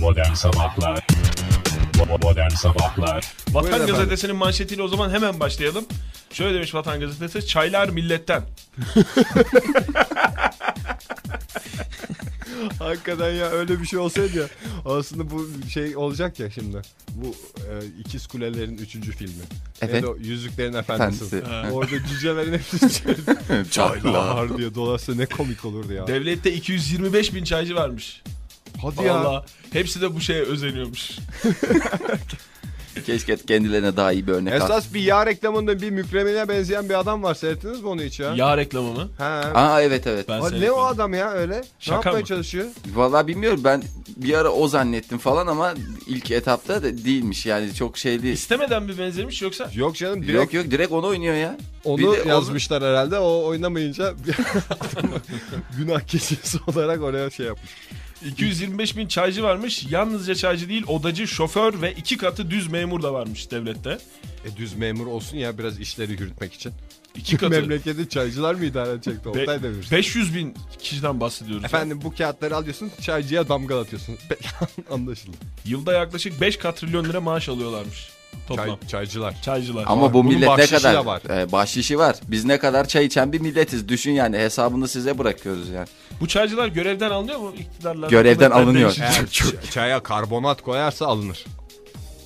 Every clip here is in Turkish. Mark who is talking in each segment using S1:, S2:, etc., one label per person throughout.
S1: Modern Sabahlar Modern Sabahlar
S2: Vatan
S3: efendim.
S2: Gazetesi'nin manşetiyle o zaman hemen başlayalım. Şöyle demiş Vatan Gazetesi, çaylar milletten.
S3: Hakikaten ya öyle bir şey olsaydı ya. Aslında bu şey olacak ya şimdi. Bu e, ikiz kulelerin üçüncü filmi.
S4: Evet.
S3: O? Yüzüklerin Efendisi.
S4: Efendisi.
S3: Orada cücelerin hepsi
S4: Çaylar.
S3: çaylar diye dolaşsa ne komik olurdu ya.
S2: Devlette 225 bin çaycı varmış.
S3: Hadi ya.
S2: Valla hepsi de bu şeye özeniyormuş.
S4: Keşke kendilerine daha iyi bir örnek.
S3: Esas bir yağ reklamında bir mükremine benzeyen bir adam var. Seyrettiniz mi onu hiç ya?
S2: Yağ reklamı mı?
S3: Ha.
S4: Aa evet evet.
S2: Ben
S3: Ha, ne o adam ya öyle?
S2: Şaka
S3: ne yapmaya
S2: mı?
S3: çalışıyor?
S4: Vallahi bilmiyorum ben bir ara o zannettim falan ama ilk etapta da değilmiş yani çok şey değil.
S2: İstemeden bir benzemiş yoksa?
S3: Yok canım direkt
S4: Yok yok direkt onu oynuyor ya.
S3: onu
S4: Bir de onu-
S3: yazmışlar herhalde. O oynamayınca günah keçisi olarak oraya şey yapmış.
S2: 225 bin çaycı varmış. Yalnızca çaycı değil odacı, şoför ve iki katı düz memur da varmış devlette.
S3: E düz memur olsun ya biraz işleri yürütmek için.
S2: İki katı.
S3: Memleketi çaycılar mı idare edecekti? Oktay Demir.
S2: 500 bin kişiden bahsediyoruz.
S3: Efendim bu kağıtları alıyorsun çaycıya damgalatıyorsun. Anlaşıldı.
S2: Yılda yaklaşık 5 katrilyon lira maaş alıyorlarmış. Toplam.
S3: Çay, çaycılar.
S2: Çaycılar.
S4: Ama bu
S3: Bunun
S4: millet ne kadar
S3: var.
S4: e, bahşişi var. Biz ne kadar çay içen bir milletiz. Düşün yani hesabını size bırakıyoruz yani.
S2: Bu çaycılar görevden alınıyor mu iktidarlar?
S4: Görevden alınıyor.
S3: Eğer çaya karbonat koyarsa alınır.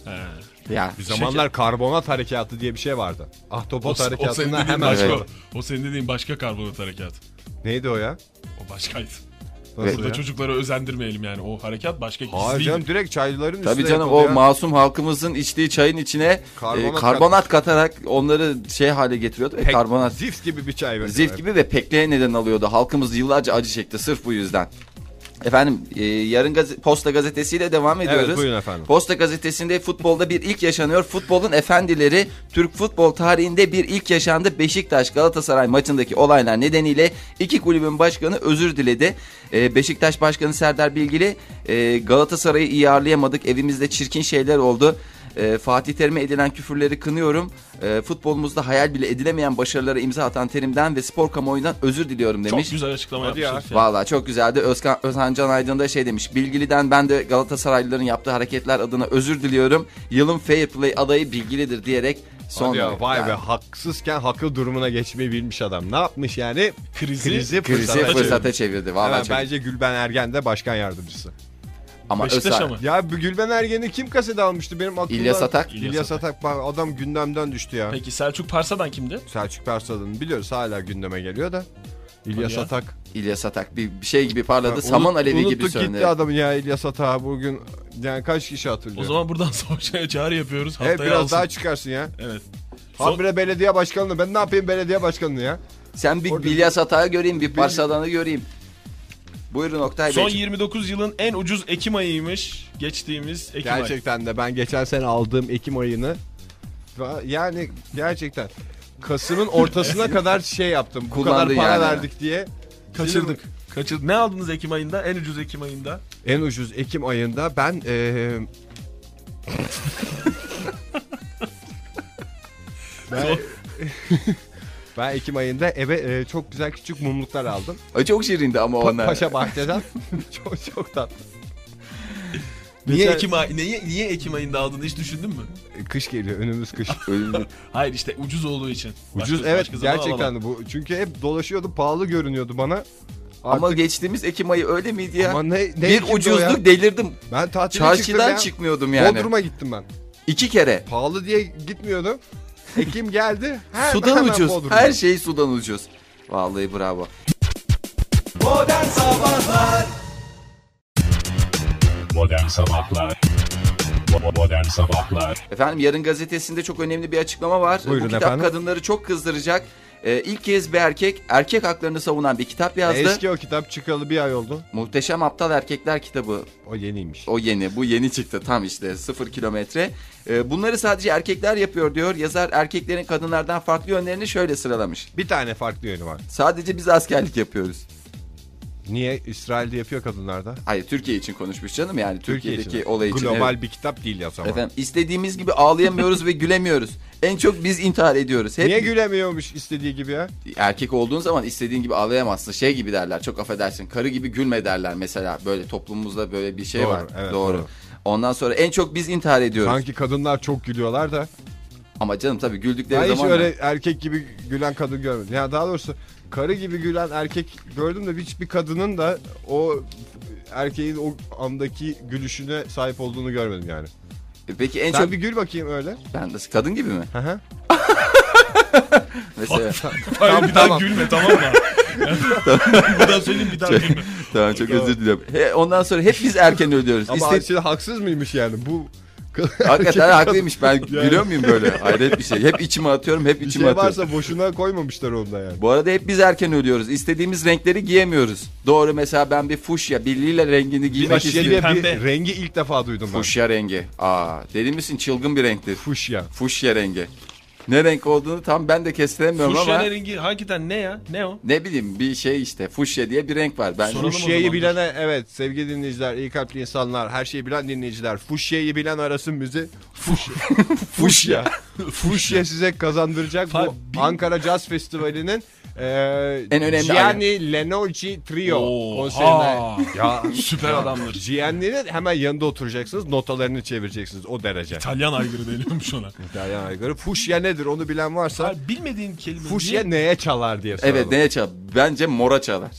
S2: He.
S4: Ya
S3: Bir zamanlar karbonat harekatı diye bir şey vardı. Ahtapot
S2: dediğin
S3: hemen
S2: başka.
S3: sonra.
S2: O senin dediğin başka karbonat harekat.
S3: Neydi o ya?
S2: O başkaydı.
S3: Nasıl
S2: Burada
S3: ya?
S2: çocukları özendirmeyelim yani. O harekat başka
S3: Hayır
S2: gizliydi.
S3: canım direkt çaycıların
S4: Tabii
S3: üstüne
S4: canım o
S3: ya.
S4: masum halkımızın içtiği çayın içine
S3: Karbonat
S4: karbonat, karbonat katarak onları şey hale getiriyordu. ve
S3: Pek-
S4: karbonat
S3: Zift gibi bir çay veriyor.
S4: zift gibi ve pekleye neden alıyordu. Halkımız yıllarca acı çekti sırf bu yüzden. Efendim e, yarın gazete, Posta gazetesiyle devam ediyoruz.
S3: Evet buyurun efendim.
S4: Posta gazetesinde futbolda bir ilk yaşanıyor. Futbolun efendileri Türk futbol tarihinde bir ilk yaşandı. Beşiktaş Galatasaray maçındaki olaylar nedeniyle iki kulübün başkanı özür diledi. Ee, Beşiktaş Başkanı Serdar Bilgili e, Galatasaray'ı iyi ağırlayamadık. Evimizde çirkin şeyler oldu. E, Fatih Terim'e edilen küfürleri kınıyorum. E, futbolumuzda hayal bile edilemeyen başarılara imza atan Terim'den ve spor kamuoyundan özür diliyorum demiş.
S2: Çok güzel açıklama
S3: Hadi
S2: yapmış.
S3: ya.
S4: Vallahi çok güzeldi. Özkan, Özhan Can Aydın da şey demiş. Bilgili'den ben de Galatasaraylıların yaptığı hareketler adına özür diliyorum. Yılın fair play adayı Bilgili'dir diyerek son
S3: Hadi ya, vay
S4: Yani
S3: be haksızken haklı durumuna geçmeyi bilmiş adam. Ne yapmış yani?
S2: Krizi,
S3: Krizi
S4: krizi
S3: fırsata
S4: fırsata,
S3: çevirmiş.
S4: çevirdi. Vallahi çok-
S3: bence Gülben Ergen de başkan yardımcısı.
S4: Ama
S2: Beşiktaş
S4: Özhan-
S2: ama.
S3: Ya bu Gülben Ergen'i kim kasede almıştı benim aklımda?
S4: İlyas Atak.
S3: İlyas Atak. Bak adam gündemden düştü ya.
S2: Peki Selçuk Parsa'dan kimdi?
S3: Selçuk Persad'ın biliyoruz hala gündeme geliyor da. İlyas
S2: ya.
S3: Atak.
S4: İlyas Atak bir, bir şey gibi parladı.
S3: Unut-
S4: Saman alevi gibi
S3: Unuttuk
S4: söndü.
S3: gitti adam ya İlyas Atak'ı bugün. Yani kaç kişi hatırlıyor?
S2: O zaman buradan savaşa çağrı yapıyoruz. Haftaya
S3: Evet biraz
S2: alsın.
S3: daha çıkarsın ya.
S2: Evet. Son-
S3: Habire belediye başkanlığı. Ben ne yapayım belediye başkanlığı ya?
S4: Sen bir
S3: Orada-
S4: İlyas Atak'ı göreyim, bir Parsadan'ı göreyim. Buyurun Oktay
S2: Son
S4: Bey.
S2: 29 yılın en ucuz Ekim ayıymış. Geçtiğimiz Ekim ayı.
S3: Gerçekten de ben geçen sene aldığım Ekim ayını yani gerçekten Kasım'ın ortasına kadar şey yaptım. Bu kadar para
S4: yani.
S3: verdik diye.
S2: Kaçırdık. Kaçırdık. Ne aldınız Ekim ayında? En ucuz Ekim ayında.
S3: En ucuz Ekim ayında ben eee ben, ben Ekim ayında eve eee, çok güzel küçük mumluklar aldım.
S4: Ay, Çok şirindi ama
S3: Pa-
S4: onlar.
S3: Paşa Bahçe'den. çok çok tatlı.
S2: Niye
S3: Geçen-
S2: Ekim ay niye niye Ekim ayında aldın hiç düşündün mü?
S3: Kış geliyor önümüz kış.
S2: Hayır işte ucuz olduğu için.
S3: Ucuz
S2: Başka-
S3: evet
S2: başka zaman
S3: gerçekten
S2: alamam.
S3: de bu. Çünkü hep dolaşıyordu pahalı görünüyordu bana.
S4: Ama
S3: Artık-
S4: geçtiğimiz Ekim ayı öyle miydi ya?
S3: Ama ne, ne
S4: bir
S3: Ekim'di o ya?
S4: ucuzluk delirdim.
S3: Ben tatile
S4: Çarşıdan
S3: çıktım ya.
S4: çıkmıyordum yani.
S3: Bodrum'a gittim ben.
S4: İki kere.
S3: Pahalı diye gitmiyordum. Ekim geldi. Hemen,
S4: Sudan ucuz.
S3: Bodrum'a.
S4: Her şey sudan ucuz. Vallahi bravo.
S1: Modern Sabahlar Bo- Modern Sabahlar
S4: Efendim yarın gazetesinde çok önemli bir açıklama var.
S3: Buyurun
S4: Bu kitap
S3: efendim.
S4: kadınları çok kızdıracak. Ee, ilk kez bir erkek erkek haklarını savunan bir kitap yazdı.
S3: Eski o kitap çıkalı bir ay oldu.
S4: Muhteşem Aptal Erkekler kitabı.
S3: O yeniymiş.
S4: O yeni. Bu yeni çıktı. Tam işte sıfır kilometre. Ee, bunları sadece erkekler yapıyor diyor. Yazar erkeklerin kadınlardan farklı yönlerini şöyle sıralamış.
S3: Bir tane farklı yönü var.
S4: Sadece biz askerlik yapıyoruz.
S3: Niye? İsrail'de yapıyor kadınlarda.
S4: Hayır Türkiye için konuşmuş canım yani
S3: Türkiye
S4: Türkiye'deki
S3: için.
S4: olay için.
S3: Global
S4: evet.
S3: bir kitap değil ya zaman.
S4: Efendim istediğimiz gibi ağlayamıyoruz ve gülemiyoruz. En çok biz intihar ediyoruz. Hep
S3: Niye gülemiyormuş istediği gibi ya?
S4: erkek olduğun zaman istediğin gibi ağlayamazsın. Şey gibi derler. Çok affedersin. Karı gibi gülme derler mesela. Böyle toplumumuzda böyle bir şey
S3: Doğru,
S4: var.
S3: evet,
S4: doğru.
S3: doğru.
S4: Ondan sonra en çok biz intihar ediyoruz.
S3: Sanki kadınlar çok gülüyorlar da.
S4: Ama canım tabii güldükleri
S3: Ben hiç
S4: zaman
S3: öyle erkek gibi gülen kadın görmedim. Ya daha doğrusu karı gibi gülen erkek gördüm de hiçbir kadının da o erkeğin o andaki gülüşüne sahip olduğunu görmedim yani.
S4: Peki en
S3: Sen
S4: çok
S3: bir gül bakayım öyle.
S4: ben de kadın gibi mi?
S3: Hı hı.
S4: Mesela
S2: Hayır bir daha
S3: tamam.
S2: gülme tamam mı? Buradan söyleyeyim bir daha gülme.
S4: tamam çok özür dilerim. He, ondan sonra hep biz erken ölüyoruz.
S3: Ama
S4: İste-
S3: haksız mıymış yani bu
S4: Hakikaten haklıymış. Ben gülüyor muyum böyle? Hayret bir şey. Hep içime atıyorum, hep
S3: bir
S4: içime
S3: şey
S4: atıyorum.
S3: varsa boşuna koymamışlar onda yani.
S4: Bu arada hep biz erken ölüyoruz. İstediğimiz renkleri giyemiyoruz. Doğru mesela ben bir fuşya, bir lila rengini giymek istiyorum.
S3: bir
S2: Pembe.
S3: rengi ilk defa duydum ben.
S4: Fuşya rengi. Aa, deli misin? Çılgın bir renktir.
S3: Fuşya.
S4: Fuşya rengi. Ne renk olduğunu tam ben de kestiremiyorum
S2: Fuşya
S4: ama
S2: rengi hakikaten ne ya? Ne o?
S4: ne bileyim bir şey işte. Fuşya diye bir renk var. Ben
S3: Fuşya'yı bilene evet sevgili dinleyiciler, iyi kalpli insanlar, her şeyi bilen dinleyiciler. Fuşya'yı bilen arasın bizi. Fuşya. Fuşya. Fuşya size kazandıracak bu Ankara Jazz Festivali'nin e,
S4: En önemli
S3: Gianni Lenoci Trio
S2: Oha.
S3: konserine. Ya
S2: Süper adamdır.
S3: Gianni'nin hemen yanında oturacaksınız, notalarını çevireceksiniz o derece.
S2: İtalyan aygırı deniyormuş ona.
S3: İtalyan aygırı. Fuşya nedir onu bilen varsa
S2: Abi bilmediğin kelime.
S3: Fuşya
S2: niye?
S3: neye çalar diye soralım.
S4: Evet neye çal? Bence mora çalar.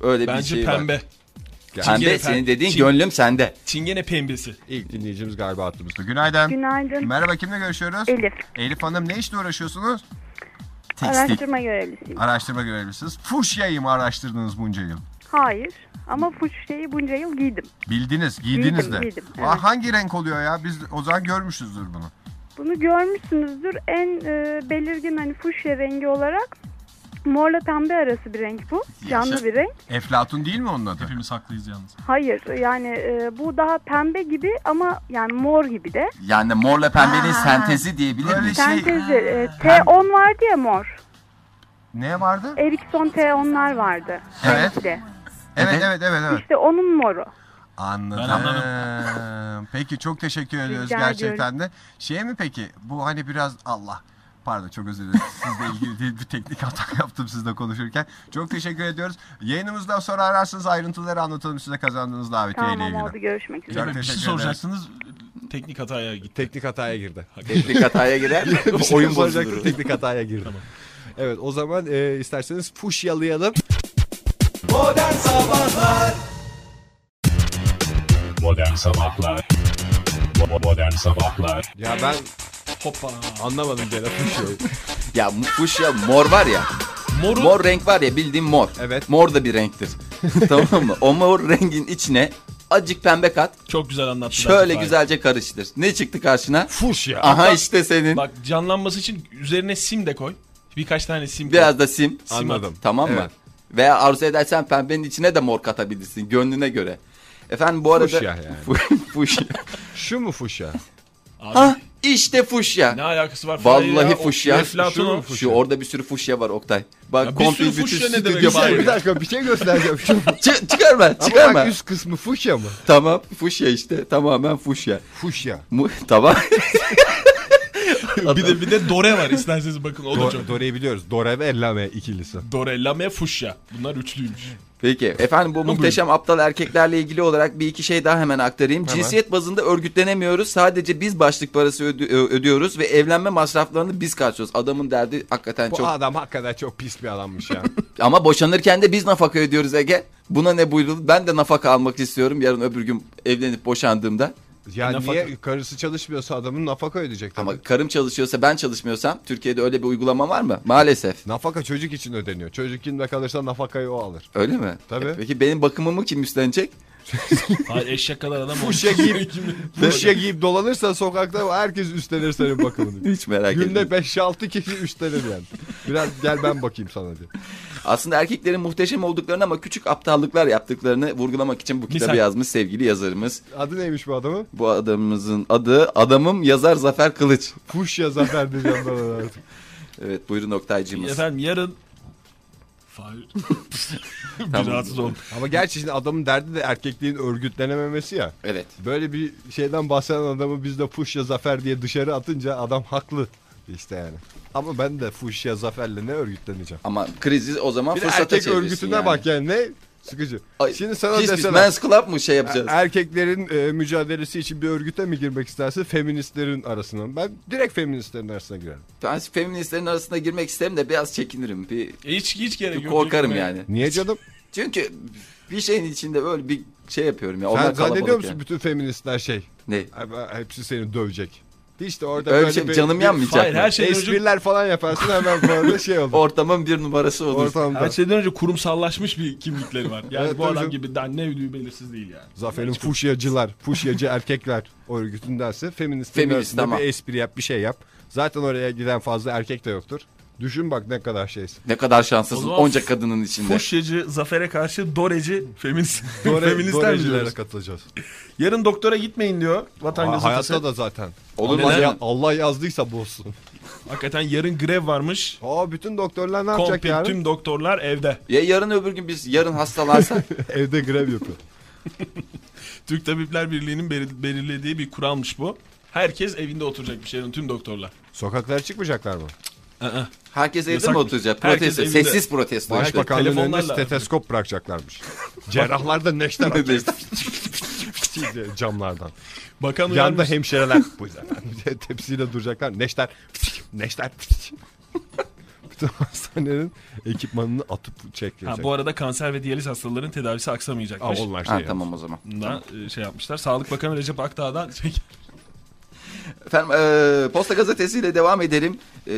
S4: Öyle bir
S2: Bence
S4: şey
S2: pembe.
S4: var. Pembe
S2: Çingene
S4: senin
S2: pem-
S4: dediğin
S2: Çin-
S4: gönlüm sende.
S2: Çingene pembesi.
S3: İlk dinleyicimiz galiba hattımızda. Günaydın.
S5: Günaydın.
S3: Merhaba kimle görüşüyoruz?
S5: Elif.
S3: Elif Hanım ne işle uğraşıyorsunuz?
S5: Araştırma görevlisiyim.
S3: Araştırma görevlisiniz. Fuşya'yı mı araştırdınız bunca yıl?
S5: Hayır. Ama fuşyayı bunca yıl giydim.
S3: Bildiniz, giydiniz
S5: Giydim,
S3: de.
S5: giydim,
S3: Aa,
S5: evet.
S3: hangi renk oluyor ya? Biz o zaman görmüşüzdür bunu.
S5: Bunu görmüşsünüzdür. En e, belirgin hani fuşya rengi olarak morla pembe arası bir renk bu. Canlı bir renk.
S3: Eflatun değil mi onun adı?
S2: Hepimiz haklıyız yalnız.
S5: Hayır yani e, bu daha pembe gibi ama yani mor gibi de.
S4: Yani morla pembenin sentezi diyebilir miyiz?
S3: şey-
S5: Sentezi. E, T10 vardı ya mor.
S3: Ne vardı?
S5: Ericsson T10'lar vardı.
S3: Evet.
S5: Renkli.
S3: Evet, evet, evet, evet.
S5: İşte onun moru.
S3: Anladım.
S2: Ben anladım.
S3: Peki çok teşekkür ediyoruz
S5: Rica
S3: gerçekten de. Şey mi peki? Bu hani biraz Allah Pardon çok özür dilerim. Sizle ilgili değil bir teknik hata yaptım sizle konuşurken. Çok teşekkür ediyoruz. Yayınımızdan sonra ararsınız ayrıntıları anlatalım size kazandığınız davetiye ile
S5: Tamam
S3: ilgili.
S5: oldu görüşmek üzere.
S3: Çok
S2: bir şey
S3: teşekkür ederiz.
S2: soracaksınız. Teknik hataya gitti.
S3: Teknik hataya girdi.
S4: Teknik hataya girer.
S3: Bir şey
S4: oyun bozulur.
S3: Teknik hataya girdi. Evet o zaman e, isterseniz fuşyalayalım.
S1: Modern Sabahlar Bo- Modern Sabahlar
S3: Ya ben
S2: Hoppa.
S3: anlamadım gene fuşyayı.
S4: Ya fuşya mor var ya.
S2: Moru
S4: Mor renk var ya bildiğin mor.
S3: Evet.
S4: Mor da bir renktir. tamam mı? O mor rengin içine acık pembe kat.
S2: çok güzel anlattı.
S4: Şöyle güzelce karıştır. Ne çıktı karşına?
S3: Fuşya.
S4: Aha işte senin.
S2: Bak canlanması için üzerine sim de koy. Birkaç tane sim koy.
S4: Biraz da sim.
S2: Sim at.
S3: Anladım.
S4: Tamam mı?
S3: Evet.
S4: Veya arzu edersen pembenin içine de mor katabilirsin gönlüne göre. Efendim bu arada
S3: Fuşya yani.
S4: Fu- fuşya.
S3: Şu mu fuşya?
S2: Abi,
S4: ha işte fuşya.
S2: Ne alakası var?
S4: Vallahi
S2: ya,
S4: fuşya.
S2: Eflatun
S3: Şu
S4: Şu orada bir sürü fuşya var Oktay. Bak
S2: Ya bir
S4: komple
S2: sürü
S4: bütün
S2: fuşya ne demek
S4: var.
S3: Bir dakika bir şey göstereceğim. Şu mu?
S4: Çı- çıkarma
S3: Ama
S4: çıkarma.
S3: bak üst kısmı fuşya mı?
S4: Tamam fuşya işte tamamen fuşya.
S3: Fuşya.
S4: Mu- tamam.
S2: bir de bir de Dore var isterseniz bakın o da
S3: Do-
S2: çok.
S3: Dore'yi biliyoruz. Dore ve Lame ikilisi.
S2: Dore, Lame, Fuşya. Bunlar üçlüymüş.
S4: Peki efendim bu muhteşem aptal erkeklerle ilgili olarak bir iki şey daha hemen aktarayım. Cinsiyet bazında örgütlenemiyoruz. Sadece biz başlık parası öde- ödüyoruz ve evlenme masraflarını biz karşılıyoruz. Adamın derdi hakikaten
S3: Bu
S4: çok.
S3: adam hakikaten çok pis bir adammış ya.
S4: Ama boşanırken de biz nafaka ödüyoruz Ege. Buna ne buyruldu? Ben de nafaka almak istiyorum yarın öbür gün evlenip boşandığımda.
S3: Ya
S2: Nafaka-
S3: niye karısı çalışmıyorsa adamın nafaka ödeyecek tabii.
S4: Ama karım çalışıyorsa ben çalışmıyorsam Türkiye'de öyle bir uygulama var mı? Maalesef.
S3: Nafaka çocuk için ödeniyor. Çocuk kimde kalırsa nafakayı o alır.
S4: Öyle mi?
S3: Tabii.
S4: E Peki benim bakımımı kim üstlenecek?
S2: Hayır eşek kadar adam
S3: Fuşya giyip, fuşya giyip dolanırsa sokakta herkes üstlenir senin bakımını.
S4: Hiç merak
S3: Günde
S4: etme.
S3: 5-6 kişi üstlenir yani. Biraz gel ben bakayım sana diye.
S4: Aslında erkeklerin muhteşem olduklarını ama küçük aptallıklar yaptıklarını vurgulamak için bu kitabı
S2: Misal.
S4: yazmış sevgili yazarımız.
S3: Adı neymiş bu adamın?
S4: Bu adamımızın adı adamım yazar Zafer Kılıç.
S3: Fuşya Zafer diyeceğim ben artık.
S4: Evet buyurun Oktaycığımız.
S2: Efendim yarın Hayır.
S4: Tamam.
S2: Rahatsız oldum.
S3: Ama gerçi şimdi adamın derdi de erkekliğin örgütlenememesi ya.
S4: Evet.
S3: Böyle bir şeyden bahseden adamı biz de fuşya zafer diye dışarı atınca adam haklı işte yani. Ama ben de fuşya zaferle ne örgütleneceğim?
S4: Ama krizi o zaman
S3: Bir de
S4: fırsata
S3: erkek
S4: çevirsin
S3: örgütüne
S4: yani.
S3: bak yani ne sıkıcı.
S4: Ay,
S3: Şimdi sana
S4: Pis pis
S3: deseler
S4: Men's Club mı şey yapacağız?
S3: erkeklerin e, mücadelesi için bir örgüte mi girmek isterse feministlerin arasına. Ben direkt feministlerin arasına girerim.
S4: Ben feministlerin arasına girmek isterim de biraz çekinirim. Bir
S2: Hiç hiç gerek yok.
S4: korkarım
S2: Girmeye.
S4: yani.
S3: Niye canım?
S4: Çünkü bir şeyin içinde böyle bir şey yapıyorum ya.
S3: Sen
S4: Onlar
S3: zannediyor
S4: kalabalık
S3: musun
S4: yani.
S3: bütün feministler şey?
S4: Ne?
S3: Hepsi seni dövecek. De orada
S4: Öyle
S3: böyle
S4: bir şey
S3: bir,
S4: canım
S3: bir
S4: yanmayacak
S2: Hayır
S4: mı?
S2: her şeyden önce
S3: espriler falan yaparsın hemen böyle şey olur.
S4: Ortamın bir numarası olur.
S3: Ortamda.
S2: her şeyden önce kurumsallaşmış bir kimlikleri var. Yani
S3: Evet,
S2: bu adam
S3: canım.
S2: gibi daha ne ödüğü belirsiz değil yani.
S3: Zafer'in fuşyacılar, fuşyacı erkekler örgütündense feministlerin
S4: Feminist, tamam.
S3: bir espri yap, bir şey yap. Zaten oraya giden fazla erkek de yoktur. Düşün bak ne kadar şeysin.
S4: Ne kadar şanslısın onca kadının içinde.
S2: Fuşyacı Zafer'e karşı Doreci feminist.
S3: Dore,
S2: feministler mi
S3: Dorecilere katılacağız.
S2: Yarın doktora gitmeyin diyor Vatan
S3: Ha,
S2: Gazetesi.
S3: hayatta da zaten.
S4: Olur mu
S3: ya- Allah yazdıysa bozsun.
S2: Hakikaten yarın grev varmış.
S3: Aa bütün doktorlar ne yapacak
S2: Komple
S3: yarın?
S2: tüm doktorlar evde.
S4: Ya yarın öbür gün biz yarın hastalarsak
S3: Evde grev yapıyor.
S2: Türk Tabipler Birliği'nin belirlediği bir kuralmış bu. Herkes evinde oturacakmış yarın tüm doktorlar.
S3: Sokaklara çıkmayacaklar mı?
S2: Aa,
S4: herkes evde
S2: Yasak
S4: mi oturacak?
S2: Herkes
S4: Protesto.
S2: evinde.
S4: Sessiz protesto.
S2: Baş-
S4: işte.
S3: Başbakanlığın önüne
S2: telefonlarla-
S3: steteskop bırakacaklarmış. Cerrahlar da neşter atıyor camlardan.
S2: Bakan
S3: Yanda
S2: uyarmış.
S3: hemşireler. Bu diye tepsiyle duracaklar. Neşter. Neşter. Bütün hastanenin ekipmanını atıp çekecek.
S2: Ha, bu arada kanser ve diyaliz hastaların tedavisi
S3: Aa,
S2: aksamayacakmış.
S3: onlar şey
S4: Ha, tamam o zaman.
S2: Da, e, şey yapmışlar. Sağlık Bakanı Recep Akdağ'dan şey,
S4: Efendim e, Posta Gazetesi'yle devam edelim. E,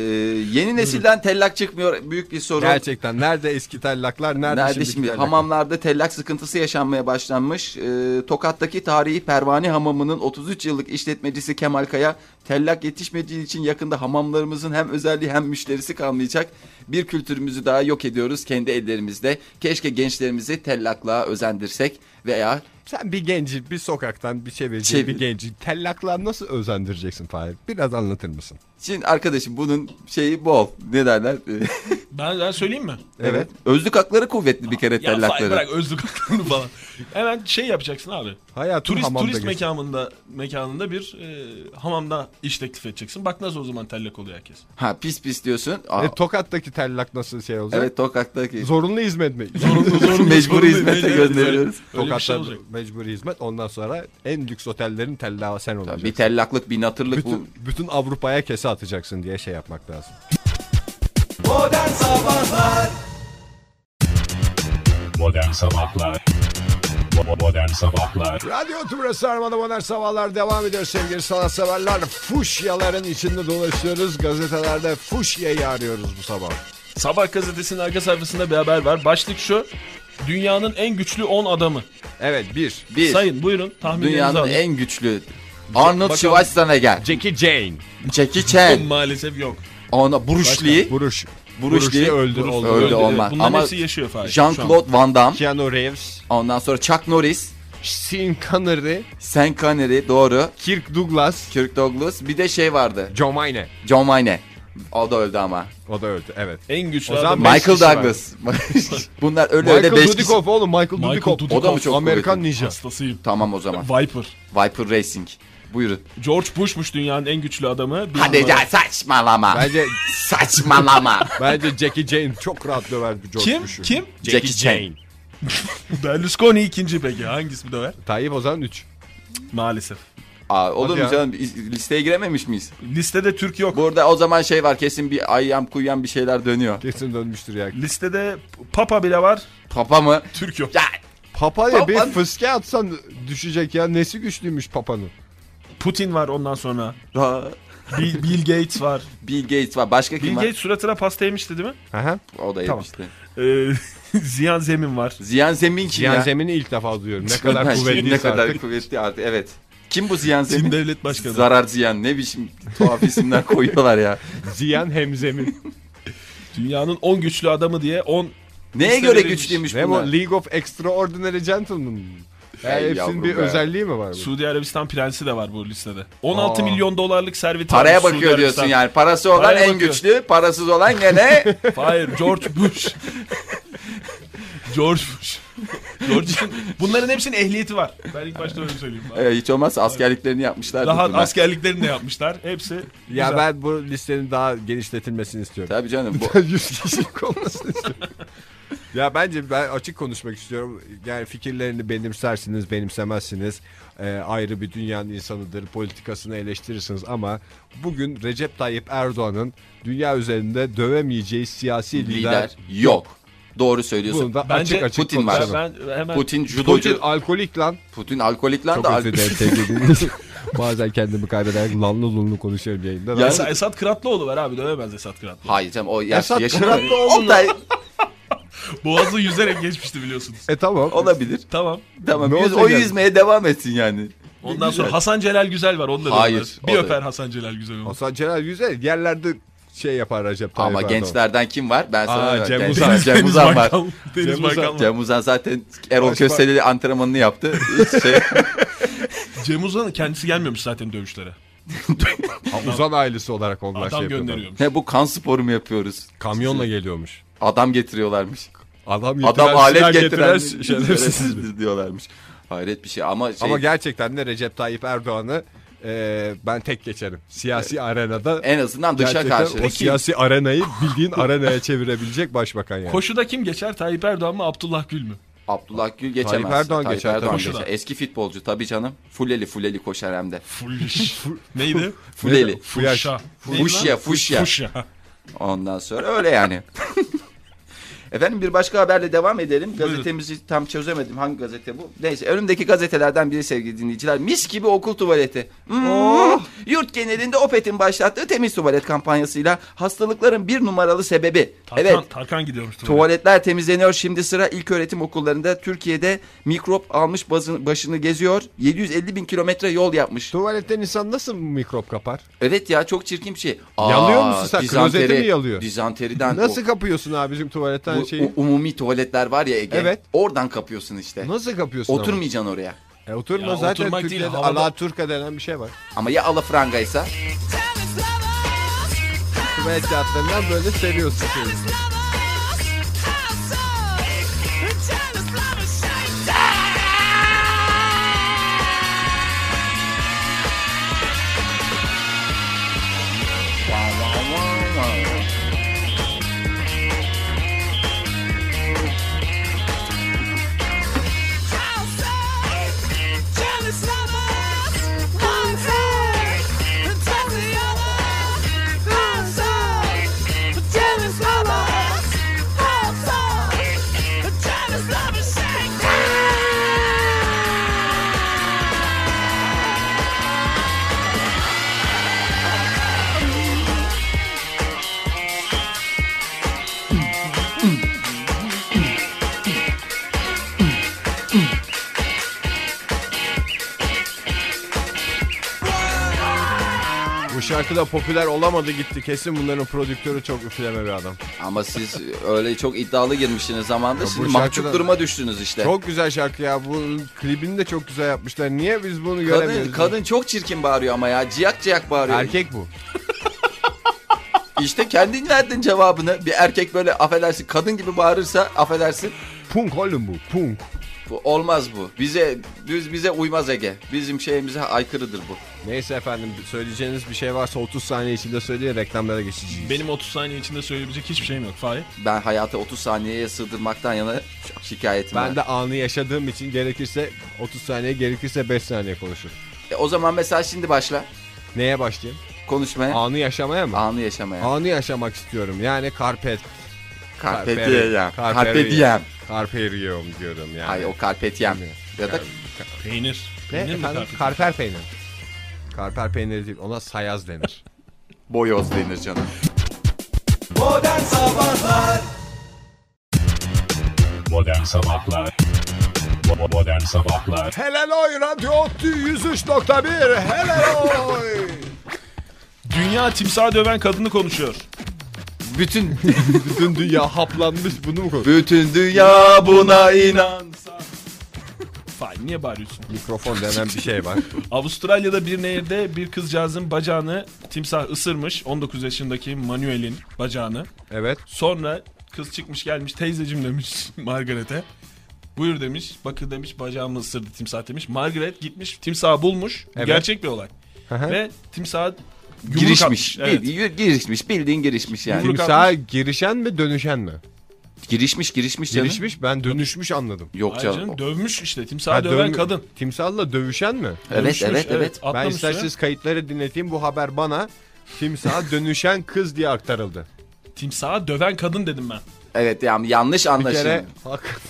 S4: yeni nesilden tellak çıkmıyor. Büyük bir sorun.
S3: Gerçekten nerede eski tellaklar nerede,
S4: Nerede
S3: şimdiki
S4: şimdi?
S3: tellaklar?
S4: Hamamlarda tellak sıkıntısı yaşanmaya başlanmış. E, Tokat'taki tarihi Pervane Hamamı'nın 33 yıllık işletmecisi Kemal Kaya tellak yetişmediği için yakında hamamlarımızın hem özelliği hem müşterisi kalmayacak. Bir kültürümüzü daha yok ediyoruz kendi ellerimizde. Keşke gençlerimizi tellaklığa özendirsek veya
S3: Sen bir genci bir sokaktan bir çevireceğin
S4: Çevir.
S3: bir genci tellakla nasıl özendireceksin Fahir? Biraz anlatır mısın?
S4: Şimdi arkadaşım bunun şeyi bol. Ne derler? E,
S2: ben, ben söyleyeyim mi?
S4: evet. Özlük hakları kuvvetli bir kere
S2: Ya Fahir
S4: tellakları.
S2: bırak özlük haklarını falan. Hemen şey yapacaksın abi.
S3: Hayatın
S2: Turist
S3: hamamda
S2: turist
S3: geçti.
S2: mekanında mekanında bir e, hamamda iş teklif edeceksin. Bak nasıl o zaman tellak oluyor herkes.
S4: Ha pis pis diyorsun. Aa,
S3: E, Tokat'taki tellak nasıl şey olacak?
S4: evet Tokat'taki.
S3: Zorunlu hizmet mi?
S2: Zorunlu zorunlu.
S4: Mecburi hizmete gönderiyoruz.
S2: Öyle, öyle bir şey
S3: Tokat'ta
S2: olacak.
S3: mecburi hizmet. Ondan sonra en lüks otellerin tellağı sen olacaksın.
S4: Bir tellaklık bir natırlık bu.
S3: bütün, bütün Avrupa'ya kese atacaksın diye şey yapmak lazım.
S1: Modern Sabahlar Bo- Modern Sabahlar
S3: Radyo Tümrüt Sarmada Modern Sabahlar devam ediyor sevgili sanatseverler. Fuşyaların içinde dolaşıyoruz. Gazetelerde fuşyayı arıyoruz bu sabah.
S2: Sabah gazetesinin arka sayfasında bir haber var. Başlık şu. Dünyanın en güçlü 10 adamı.
S3: Evet bir.
S4: Bir,
S2: Sayın buyurun tahminlerinizi
S4: dünyanın
S2: alın.
S4: en güçlü Arnold
S2: Bakalım.
S4: Schwarzenegger,
S3: Jackie Jane.
S4: Jackie Chan,
S2: Maalesef yok.
S4: ona Bruce Lee,
S3: Buruş.
S4: Bruce
S3: Bruce
S4: Lee
S3: öldü.
S4: Öldü,
S2: öldü.
S4: olmaz.
S2: Bunların
S4: Ama
S2: hepsi yaşıyor Fahir.
S4: Jean-Claude Van Damme,
S3: Keanu Reeves.
S4: ondan sonra Chuck Norris,
S3: Sean Connery.
S4: Sean Connery doğru,
S3: Kirk Douglas.
S4: Kirk Douglas, bir de şey vardı,
S3: John Mayne.
S4: John Mayne. O da öldü ama.
S3: O da öldü evet.
S2: En güçlü
S3: O zaman
S2: adam.
S4: Michael. Douglas. Bunlar öyle
S3: Michael
S4: öyle beş kişi.
S3: Dudikoff oğlum Michael,
S2: Michael
S3: Dudikoff.
S2: Dudikoff.
S4: O da mı çok
S3: Amerikan
S4: kuvvetli?
S3: Ninja.
S2: Hastasıyım.
S4: Tamam o zaman.
S2: Viper.
S4: Viper Racing. Buyurun.
S2: George Bush'muş dünyanın en güçlü adamı. Bir
S4: Hadi
S2: numara.
S4: ya saçmalama.
S3: Bence
S4: Saçmalama.
S3: bence Jackie Jane çok rahat döver George
S2: Kim?
S3: Bush'u.
S2: Kim?
S4: Jackie Chan.
S2: Berlusconi ikinci peki. Hangisi döver?
S3: Tayyip o zaman 3.
S2: Maalesef.
S4: Aa, olur
S3: Hadi
S4: mu
S3: ya.
S4: canım? Listeye girememiş miyiz?
S2: Listede Türk yok.
S4: Burada o zaman şey var kesin bir ayyam kuyyam bir şeyler dönüyor.
S3: Kesin dönmüştür ya.
S2: Listede Papa bile var.
S4: Papa mı?
S2: Türk yok.
S4: Ya
S3: Papa ya bir
S4: Papan-
S3: fıske atsan düşecek ya. Nesi güçlüymüş Papa'nın?
S2: Putin var ondan sonra. Bill, Bill Gates var.
S4: Bill Gates var. Başka
S2: Bill
S4: kim var?
S2: Gates suratına pasta yemişti değil mi?
S3: Aha.
S4: O da
S3: Tamam.
S4: yemişti.
S2: Ee, Ziyan Zemin var.
S4: Ziyan Zemin kim
S3: Cihan
S4: ya?
S3: Zemin'i ilk defa duyuyorum. Ne kadar kuvvetliyse
S4: ne kadar
S3: artık.
S4: kuvvetli artık. Evet. Kim bu Ziyan
S2: Çin
S4: Zemin?
S2: devlet başkanı.
S4: Zarar Ziyan. Ne biçim tuhaf isimler koyuyorlar ya.
S3: Ziyan Hemzemin.
S2: Dünyanın 10 güçlü adamı diye 10
S4: Neye göre
S2: verilmiş.
S4: güçlüymüş
S3: ne bu?
S4: bunlar?
S3: League of Extraordinary Gentlemen. Mi? Ya
S4: Ey
S3: hepsinin bir
S4: be.
S3: özelliği mi var? bu?
S2: Suudi Arabistan prensi de var bu listede. 16
S3: Aa.
S2: milyon dolarlık serveti
S4: Paraya
S2: var Suudi
S4: bakıyor diyorsun
S2: Arabistan.
S4: yani. Parası olan
S2: Paraya
S4: en
S2: bakıyor.
S4: güçlü, parasız olan gene
S2: Hayır George Bush. George Bush. George Bush'un bunların hepsinin ehliyeti var. Ben ilk başta öyle söyleyeyim.
S4: Ee, hiç olmazsa askerliklerini yapmışlar.
S2: Rahat askerliklerini de yapmışlar. Hepsi
S3: Ya
S2: güzel.
S3: ben bu listenin daha genişletilmesini istiyorum.
S4: Tabii canım. Bu,
S3: 100 kişilik olmasını istiyorum. Ya bence ben açık konuşmak istiyorum. Yani fikirlerini benimsersiniz, benimsemezsiniz. Ee, ayrı bir dünyanın insanıdır. Politikasını eleştirirsiniz ama bugün Recep Tayyip Erdoğan'ın dünya üzerinde dövemeyeceği siyasi lider,
S4: lider yok. Doğru söylüyorsun.
S3: Bunu da
S2: Bence
S3: açık açık
S4: Putin var.
S3: konuşalım.
S2: ben, ben hemen
S4: Putin
S3: Putin
S4: judocu.
S3: alkolik lan.
S4: Putin alkolik lan
S3: Çok
S4: da
S3: dinleyiciler. Bazen kendimi kaybederek lanlı lunlu konuşuyorum yayında.
S4: Ya-
S2: Esat, Kıratlıoğlu var abi dövemez Esat Kıratlıoğlu.
S4: Hayır canım o yaş,
S3: Esat
S4: yaşını...
S3: Kıratıoğlu'nu-
S4: Oktay,
S2: Boğazı yüzerek geçmişti biliyorsunuz.
S3: E tamam.
S4: olabilir.
S2: Tamam.
S4: Tamam.
S3: Ne
S4: Yüz,
S3: olacak
S4: o
S3: yani?
S4: yüzmeye devam etsin yani.
S2: Ondan sonra. Hasan Celal Güzel var. Onu da
S4: Hayır, o
S2: Bir
S4: da-
S2: öper Hasan Celal Güzel onu.
S3: Hasan Celal Güzel yerlerde şey yapar Recep Tayyip
S4: Ama
S3: Erdoğan.
S4: gençlerden kim var? Ben sana
S3: Aa, Cem Uzan.
S4: Cem Uzan var.
S2: Baykal, Deniz
S3: Cem Uzan.
S2: Baykal var.
S4: Cem Uzan zaten Erol
S3: Başka-
S4: Köseli antrenmanını yaptı. Hiç şey,
S2: Cem Uzan'ın kendisi gelmiyormuş zaten dövüşlere.
S3: Ha, Uzan ailesi olarak onlar
S2: Adam
S3: şey yapıyorlar.
S2: gönderiyormuş.
S4: ne bu kan sporu mu yapıyoruz?
S3: Kamyonla geliyormuş.
S4: Adam getiriyorlarmış.
S3: Adam, getiren,
S4: Adam alet
S3: getiren
S4: getiren
S3: şerefsizdir.
S4: diyorlarmış. Hayret bir şey ama şey,
S3: Ama gerçekten de Recep Tayyip Erdoğan'ı e, ben tek geçerim. Siyasi arenada
S4: en azından dışa karşı.
S3: o siyasi arenayı bildiğin arenaya çevirebilecek başbakan yani.
S2: Koşuda kim geçer? Tayyip Erdoğan mı Abdullah Gül mü?
S4: Abdullah Gül geçemez.
S3: Tayyip Erdoğan geçer tabii.
S2: Koşuda.
S4: Eski futbolcu tabii canım. Fuleli fuleli koşar hem de.
S2: Fulliş. Neydi?
S4: Fuleli.
S2: Fuşya.
S4: Fuşya.
S2: Fuşya.
S4: Ondan sonra öyle yani. Efendim bir başka haberle devam edelim.
S2: Buyurun.
S4: Gazetemizi tam çözemedim. Hangi gazete bu? Neyse önümdeki gazetelerden biri sevgili dinleyiciler. Mis gibi okul tuvaleti. Hmm. Yurt genelinde Opet'in başlattığı temiz tuvalet kampanyasıyla hastalıkların bir numaralı sebebi.
S2: Tarkan,
S4: evet.
S2: Tarkan gidiyormuş. tuvalete.
S4: Tuvaletler temizleniyor. Şimdi sıra ilk öğretim okullarında Türkiye'de mikrop almış bazı- başını geziyor. 750 bin kilometre yol yapmış.
S3: Tuvaletten insan nasıl mikrop kapar?
S4: Evet ya çok çirkin bir şey.
S3: Yalıyor musun sen?
S4: dizanteri-
S3: Klozeti mi yalıyor?
S4: Dizanteriden.
S3: Nasıl
S4: o-
S3: kapıyorsun abicim tuvaletten
S4: bu
S3: şeyi?
S4: umumi tuvaletler var ya Ege.
S3: Evet.
S4: Oradan kapıyorsun işte.
S3: Nasıl kapıyorsun ama?
S4: Oturmayacaksın oraya.
S3: E, oturma
S2: Ya
S3: zaten
S2: oturmak değil,
S3: Türkiye'de
S2: havada-
S3: alaturka denen bir şey var.
S4: Ama ya alafrangaysa?
S3: Tuvalet kağıtlarından böyle seriyorsun şeyi. Şarkı da popüler olamadı gitti. Kesin bunların prodüktörü çok üfleme bir adam.
S4: Ama siz öyle çok iddialı girmişsiniz zamanda. Şimdi mahcup duruma düştünüz işte.
S3: Çok güzel şarkı ya. Bu klibini de çok güzel yapmışlar. Niye biz bunu
S4: kadın,
S3: göremiyoruz?
S4: kadın çok çirkin bağırıyor ama ya. Ciyak ciyak bağırıyor.
S3: Erkek bu.
S4: İşte kendin verdin cevabını. Bir erkek böyle affedersin kadın gibi bağırırsa affedersin.
S3: Punk oğlum bu. Punk.
S4: Bu olmaz bu. Bize düz bize uymaz Ege. Bizim şeyimize aykırıdır bu.
S3: Neyse efendim söyleyeceğiniz bir şey varsa 30 saniye içinde söyleyin reklamlara geçeceğiz.
S2: Benim 30 saniye içinde söyleyebilecek hiçbir şeyim yok. Fahir.
S4: Ben hayatı 30 saniyeye sığdırmaktan yana çok şikayetim var.
S3: Ben de anı yaşadığım için gerekirse 30 saniye gerekirse 5 saniye konuşurum.
S4: E, o zaman mesela şimdi başla
S3: Neye başlayayım?
S4: konuşmaya.
S3: Anı yaşamaya mı?
S4: Anı yaşamaya.
S3: Anı yaşamak istiyorum. Yani carpet.
S4: Carpe
S3: Carpe-
S4: diem.
S3: Carpe
S4: Carpe diem.
S3: Carpe diem diyorum yani.
S4: Hayır o carpe diem. Ya da
S2: Peynir.
S3: Ne
S2: Peynir mi
S3: efendim? Karper peyniri. Karper peyniri değil ona sayaz denir.
S4: boyoz denir canım.
S1: Modern Sabahlar Modern Sabahlar
S3: Helal oy Radyo Ottu 103.1 Helal oy.
S2: Dünya timsah döven kadını konuşuyor.
S4: Bütün
S3: Bütün dünya haplanmış bunu mu konuşuyor?
S4: bütün dünya buna inansa.
S2: Fahir niye bağırıyorsun?
S3: Mikrofon denen bir şey var.
S2: Avustralya'da bir nehirde bir kızcağızın bacağını timsah ısırmış. 19 yaşındaki Manuel'in bacağını.
S3: Evet.
S2: Sonra Kız çıkmış gelmiş teyzecim demiş Margaret'e. Buyur demiş. Bakın demiş bacağımı ısırdı timsah demiş. Margaret gitmiş timsahı bulmuş. Bu
S3: Evet.
S2: Gerçek bir olay.
S3: hı.
S2: Ve timsaha yumruk
S4: Girişmiş.
S2: Evet.
S4: Girişmiş. Bildiğin girişmiş yani.
S3: Timsaha girişen mi dönüşen mi?
S4: Girişmiş girişmiş canım.
S3: Girişmiş ben dönüşmüş anladım.
S4: Yok
S2: Hayır
S4: canım.
S2: canım, dövmüş işte. Timsahı
S3: Ha,
S2: döven kadın.
S3: Timsahla dövüşen mi?
S4: Evet
S2: Dövüşmüş,
S4: evet evet.
S3: Ben
S2: Atlamış
S3: isterseniz kayıtları dinleteyim. Bu haber bana timsaha dönüşen kız diye aktarıldı.
S2: Timsaha döven kadın dedim ben.
S4: Evet yani yanlış
S3: Bir
S4: anlaşılma.
S3: kere hak.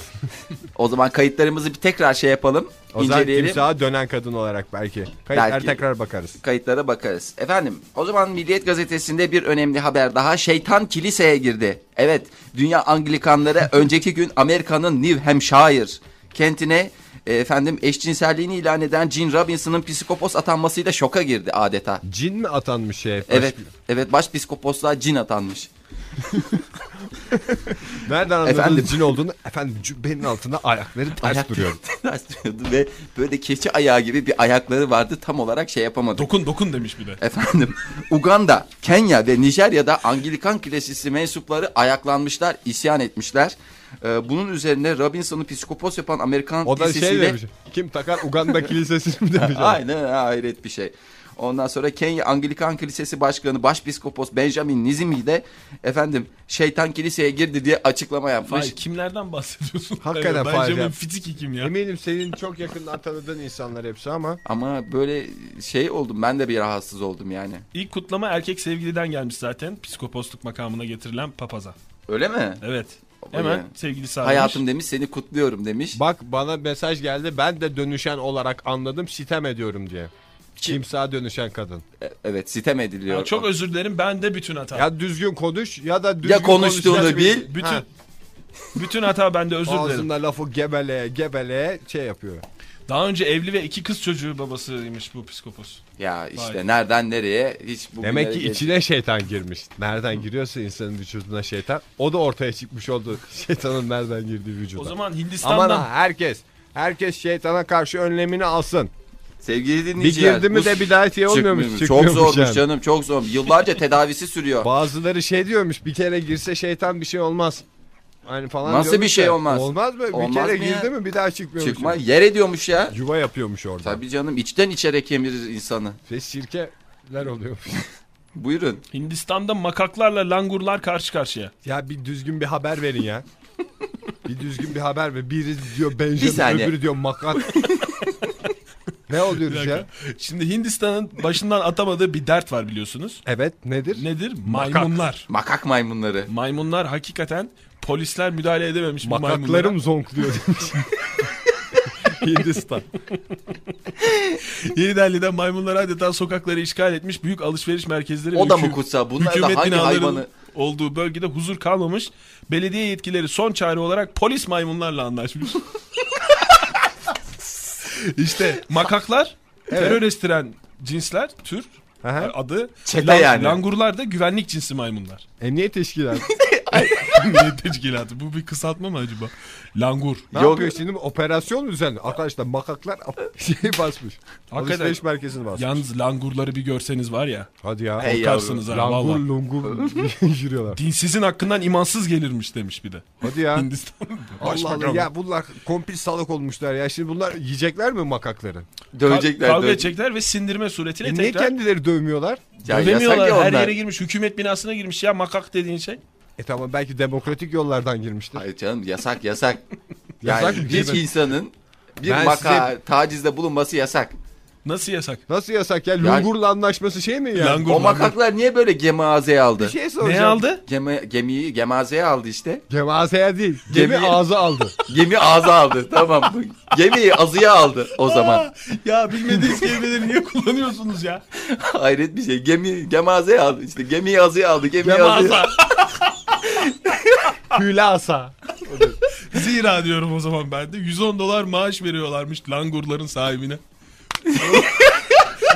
S4: O zaman kayıtlarımızı bir tekrar şey yapalım.
S3: O zaman timsaha dönen kadın olarak belki. Kayıtlar
S4: Belki.
S3: tekrar bakarız.
S4: Kayıtlara bakarız. Efendim o zaman Milliyet Gazetesi'nde bir önemli haber daha. Şeytan kiliseye girdi. Evet dünya Anglikanları önceki gün Amerika'nın New Hampshire kentine e, efendim eşcinselliğini ilan eden Gene Robinson'ın psikopos atanmasıyla şoka girdi adeta.
S3: Cin mi atanmış şey?
S4: Evet, evet baş psikoposluğa cin atanmış.
S3: Nereden anladınız
S4: Efendim?
S3: cin olduğunu? Efendim cübbenin altında ayakları ters
S4: Ayak-
S3: duruyor.
S4: ters duruyordu ve böyle keçi ayağı gibi bir ayakları vardı tam olarak şey yapamadı.
S2: Dokun dokun demiş bir de.
S4: Efendim Uganda, Kenya ve Nijerya'da Anglikan Kilisesi mensupları ayaklanmışlar, isyan etmişler. Ee, bunun üzerine Robinson'u psikopos yapan Amerikan
S3: O da şey
S4: kilisesiyle...
S3: demiş. Kim takar Uganda kilisesini mi demiş.
S4: Aynen hayret bir şey. Ondan sonra Kenya Anglikan Kilisesi Başkanı Başpiskopos Benjamin Nizimi de efendim şeytan kiliseye girdi diye açıklama yapmış.
S2: Fahir kimlerden bahsediyorsun?
S3: Hakikaten
S2: Evet,
S3: Fahir
S2: Benjamin
S3: ya.
S2: Fitiki kim ya?
S3: Eminim senin çok yakından tanıdığın insanlar hepsi ama
S4: Ama böyle şey oldum ben de bir rahatsız oldum yani.
S2: İlk kutlama erkek sevgiliden gelmiş zaten. Psikoposluk makamına getirilen papaza.
S4: Öyle mi?
S2: Evet.
S4: Baba
S2: Hemen
S4: ya.
S2: sevgilisi aramış.
S4: Hayatım demiş seni kutluyorum demiş.
S3: bak bana mesaj geldi ben de dönüşen olarak anladım sitem ediyorum diye. Timsaha dönüşen kadın.
S4: E- Evet sitem ediliyor.
S2: Ya çok özür dilerim ben de bütün hata.
S3: Ya düzgün konuş ya da düzgün
S4: Ya konuştuğunu bil.
S2: bütün
S3: Ha,
S2: bütün hata bende özür dilerim.
S3: Ağzında lafı gebeleye gebeleye şey yapıyor.
S2: Daha önce evli ve iki kız çocuğu babasıymış bu psikopos.
S4: Ya işte
S2: Vay.
S4: nereden nereye hiç bu
S3: Demek ki içine şeytan girmiş. Nereden giriyorsa insanın vücuduna şeytan o da ortaya çıkmış oldu. Şeytanın nereden girdiği vücuda.
S2: O zaman
S3: Aman
S2: Hindistan'dan
S3: ha, herkes herkes şeytana karşı önlemini alsın.
S4: Sevgili
S3: Bir
S4: dinleyiciler.
S3: girdi mi de bir daha şey olmuyormuş.
S4: çıkmıyormuş. Çok zormuş
S3: yani.
S4: canım çok zor. Yıllarca tedavisi sürüyor.
S3: Bazıları şey diyormuş bir kere girse şeytan bir şey olmaz. Hani falan
S4: Nasıl bir şey
S3: da,
S4: olmaz?
S3: Olmaz mı?
S4: Olmaz
S3: bir kere
S4: mı ya?
S3: girdi mi bir daha çıkmıyormuş.
S4: Çıkma
S3: yani.
S4: yer ediyormuş ya.
S3: Yuva yapıyormuş orada.
S4: Tabii canım içten içere kemirir insanı.
S3: Ve sirkeler oluyormuş.
S4: Buyurun.
S2: Hindistan'da makaklarla langurlar karşı karşıya.
S3: ya bir düzgün bir haber verin ya. bir düzgün bir haber ver. Biri diyor
S4: Bir
S3: Benjamin
S4: saniye.
S3: öbürü diyor Makat. ne oluyoruz ya?
S2: Şimdi Hindistan'ın başından atamadığı bir dert var biliyorsunuz.
S3: Evet nedir?
S2: Nedir? Maymunlar.
S4: Makak maymunları.
S2: Maymunlar hakikaten polisler müdahale edememiş bu maymunlara.
S3: Makaklarım zonkluyor demiş. Hindistan.
S2: Yeni Delhi'de maymunlar adeta sokakları işgal etmiş. Büyük alışveriş merkezleri
S4: O da mı kutsal? Bunlar da hangi hayvanı?
S2: olduğu bölgede huzur kalmamış. Belediye yetkileri son çare olarak polis maymunlarla anlaşmış. işte makaklar terör estiren cinsler, tür
S3: Aha.
S2: adı.
S4: Çete yani.
S2: Langurlar da güvenlik cinsi maymunlar.
S3: Emniyet teşkilatı.
S2: Niye teşkilatı? Bu bir kısaltma mı acaba? Langur.
S3: Ne
S4: Yok.
S3: yapıyor şimdi operasyon düzenli. Arkadaşlar makaklar şey basmış.
S2: Hakikaten.
S3: Alışveriş merkezini basmış.
S2: Yalnız langurları bir görseniz var ya.
S3: Hadi ya.
S4: Hey
S2: Korkarsınız ha
S3: Langur
S2: valla.
S3: lungur yürüyorlar.
S2: Dinsizin hakkından imansız gelirmiş demiş bir de.
S3: Hadi ya.
S2: Hindistan.
S3: Allah. Allah ya bunlar kompil salak olmuşlar ya. Şimdi bunlar yiyecekler mi makakları?
S4: Dövecekler.
S2: Kavga edecekler ve sindirme suretiyle
S3: E niye
S2: tekrar
S3: kendileri dövmüyorlar?
S4: Ya
S2: dövemiyorlar.
S4: ya
S2: Her
S4: onlar.
S2: yere girmiş. Hükümet binasına girmiş ya makak dediğin şey.
S3: E tamam belki demokratik yollardan girmiştir.
S4: Hayır canım yasak yasak.
S3: Yasak
S4: yani
S3: bir
S4: hiç
S3: şey.
S4: insanın bir
S3: Ben
S4: maka tacizde bulunması yasak.
S2: Nasıl yasak?
S3: Nasıl yasak ya? Lungur'la anlaşması şey mi ya?
S2: Langur.
S4: O
S2: langur.
S4: makaklar niye böyle gemazeye aldı?
S3: Bir şey
S2: Ne
S3: soracağım.
S2: aldı?
S4: Gemi, gemiyi gemazeye aldı işte.
S3: Gemazeye değil. Gemi
S4: Gemiyi-
S3: ağzı aldı.
S4: Gemi ağza aldı. tamam. Gemiyi azıya aldı o zaman.
S2: Ya bilmediğiniz kelimeleri niye kullanıyorsunuz ya?
S4: Hayret bir şey. Gemi gemazeye aldı. İşte gemiyi azıya aldı. Gemiyi azıya.
S3: Hülasa.
S2: Zira diyorum o zaman ben de. 110 dolar maaş veriyorlarmış langurların sahibine.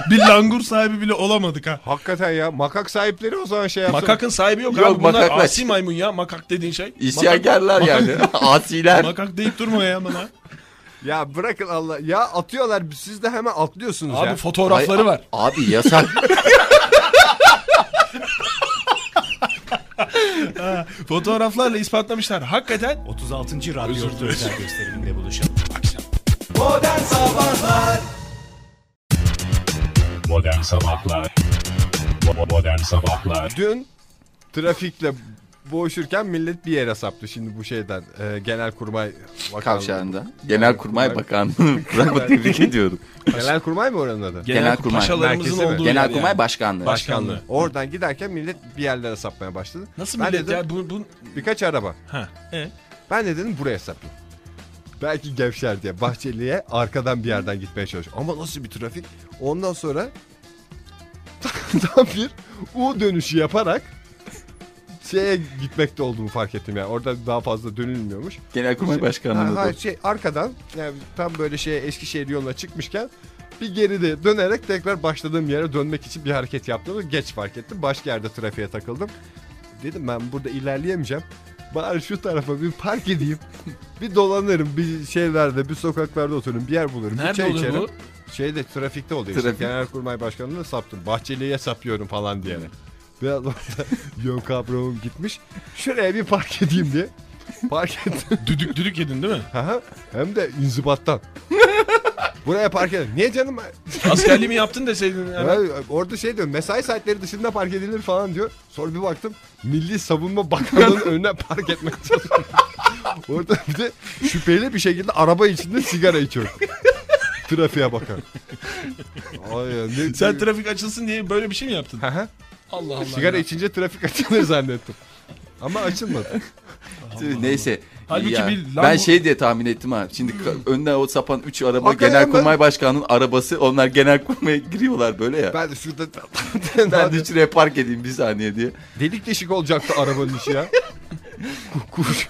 S2: bir langur sahibi bile olamadık ha.
S3: Hakikaten ya. Makak sahipleri o zaman şey yapsın.
S2: Makakın sahibi yok,
S4: Yok,
S2: abi. Bunlar
S4: makaklar.
S2: asi maymun ya. Makak dediğin şey.
S4: İsyankarlar yani. Asiler.
S2: Makak deyip durma ya bana.
S3: Ya bırakın Allah. Ya atıyorlar. Siz de hemen atlıyorsunuz
S2: Abi
S3: ya.
S2: fotoğrafları
S4: Ay,
S2: var.
S4: Abi yasak.
S2: Ha, fotoğraflarla ispatlamışlar. Hakikaten
S6: 36. Radyo özel gösteriminde buluşalım.
S1: Modern Sabahlar Bo- Modern Sabahlar
S3: Dün trafikle boğuşurken millet bir yere saptı şimdi bu şeyden e, Genelkurmay Bakanlığı.
S4: Kavşağında. Genelkurmay Bakanlığı. Bravo tebrik ediyorum.
S3: Genelkurmay mı oranın adı?
S4: Genelkurmay.
S2: paşalarımızın
S3: Merkezi
S2: olduğu yer
S4: Genelkurmay
S2: yani.
S4: Başkanlığı.
S2: Başkanlığı.
S3: Oradan giderken millet bir yerlere sapmaya başladı.
S2: Nasıl
S3: Ben
S2: millet
S3: dedim,
S2: ya? Bu, bu...
S3: Birkaç araba.
S2: Ha. E?
S3: Ben de dedim buraya sapayım. Belki gevşer diye Bahçeli'ye arkadan bir yerden gitmeye çalışıyor. Ama nasıl bir trafik? Ondan sonra tam bir U dönüşü yaparak şeye gitmekte olduğumu fark ettim yani. Orada daha fazla dönülmüyormuş.
S4: Genelkurmay Başkanlığı.
S3: Ha, ha, şey arkadan yani tam böyle şeye Eskişehir yoluna çıkmışken bir geride dönerek tekrar başladığım yere dönmek için bir hareket yaptığımı geç fark ettim. Başka yerde trafiğe takıldım. Dedim ben burada ilerleyemeyeceğim. Bari şu tarafa bir park edeyim. bir dolanırım bir şeylerde bir sokaklarda otururum bir yer bulurum. bir
S2: Nerede
S3: çay
S2: olur
S3: içerim.
S2: bu?
S3: Şeyde trafikte oluyor. Işte.
S4: Trafik.
S3: Genelkurmay Başkanlığı'na saptım. Bahçeli'ye sapıyorum falan diye. Biraz orada yön kavramım gitmiş. Şuraya bir park edeyim diye. Park ettim.
S2: Düdük düdük yedin değil mi?
S3: Aha, hem de inzibattan. Buraya park edin. Niye canım?
S2: Askerliği mi yaptın deseydin.
S3: Ya,
S2: hemen.
S3: orada şey diyor mesai saatleri dışında park edilir falan diyor. Sonra bir baktım Milli Savunma Bakanlığı'nın önüne park etmek çalışıyor. orada bir de şüpheli bir şekilde araba içinde sigara içiyor. Trafiğe bakar. Ay ya, ne,
S2: Sen trafik açılsın diye böyle bir şey mi yaptın?
S3: Aha,
S2: Allah Allah.
S3: sigara
S2: ya.
S3: içince trafik açılır zannettim. Ama açılmadı.
S4: Neyse.
S2: Halbuki
S4: Ya,
S2: bir
S4: ben
S2: Lambo-
S4: şey diye tahmin ettim ha. Şimdi ka- önüne o sapan 3 araba
S3: Hakikaten
S4: Genelkurmay Başkanı'nın arabası. Onlar Genelkurmay'a giriyorlar böyle ya.
S3: Ben de şurada
S4: Ben de şuraya park edeyim bir saniye diye.
S3: delik deşik olacaktı arabanın işi ya.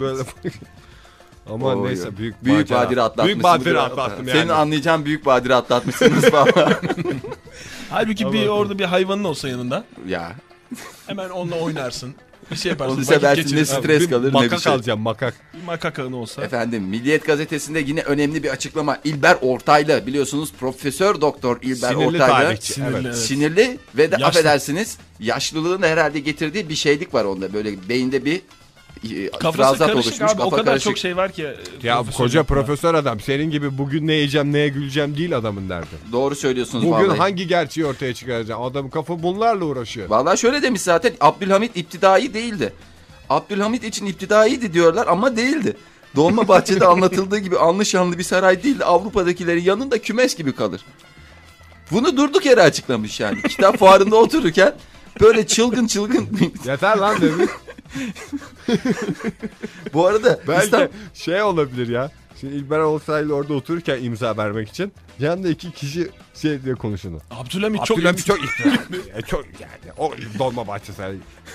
S3: Böyle Ama
S4: Oy,
S3: neyse büyük
S4: Büyük badire atlatmışsın.
S3: Büyük badire atlattım
S4: Senin
S3: yani.
S4: anlayacağın büyük badire atlatmışsınız falan.
S2: Halbuki bir orada bir hayvanın olsa yanında
S4: ya.
S2: hemen onunla oynarsın. Bir şey yaparsın.
S4: Onu seversin, ne stres kalır ne
S3: makak
S4: bir şey.
S3: alacağım makak.
S2: Bir makakağın olsa.
S4: Efendim Milliyet Gazetesi'nde yine önemli bir açıklama. İlber Ortaylı biliyorsunuz Profesör Doktor İlber
S3: Sinirli
S4: Ortaylı.
S3: tarihçi.
S2: Sinirli,
S3: evet.
S4: Sinirli ve de
S2: Yaşlı.
S4: affedersiniz yaşlılığın herhalde getirdiği bir şeylik var onda. Böyle beyinde bir
S2: Kafası karışık
S4: oluşmuş.
S2: abi. O
S4: kafa
S2: kadar
S4: karışık.
S2: çok şey var ki.
S3: Ya
S2: profesör
S3: koca
S2: yapma.
S3: profesör adam senin gibi bugün ne yiyeceğim neye güleceğim değil adamın derdi.
S4: Doğru söylüyorsunuz
S3: Bugün
S4: vallahi.
S3: hangi gerçeği ortaya çıkaracağım? Adamın kafa bunlarla uğraşıyor.
S4: Vallahi şöyle demiş zaten Abdülhamit iptidai değildi. Abdülhamit için iptidaiydi diyorlar ama değildi. Dolmabahçe'de anlatıldığı gibi anlı şanlı bir saray değil de Avrupa'dakilerin yanında kümes gibi kalır. Bunu durduk yere açıklamış yani. Kitap fuarında otururken böyle çılgın çılgın.
S3: Yeter lan demiş.
S4: Bu arada
S3: Belki
S4: İstanbul-
S3: şey olabilir ya. Şimdi İlber Ortaylı orada otururken imza vermek için yanında iki kişi şey diye konuşunu.
S2: Abdülhamit çok
S3: Abdülhamit çok ihtiyar. E, çok yani o dolma bahçesi.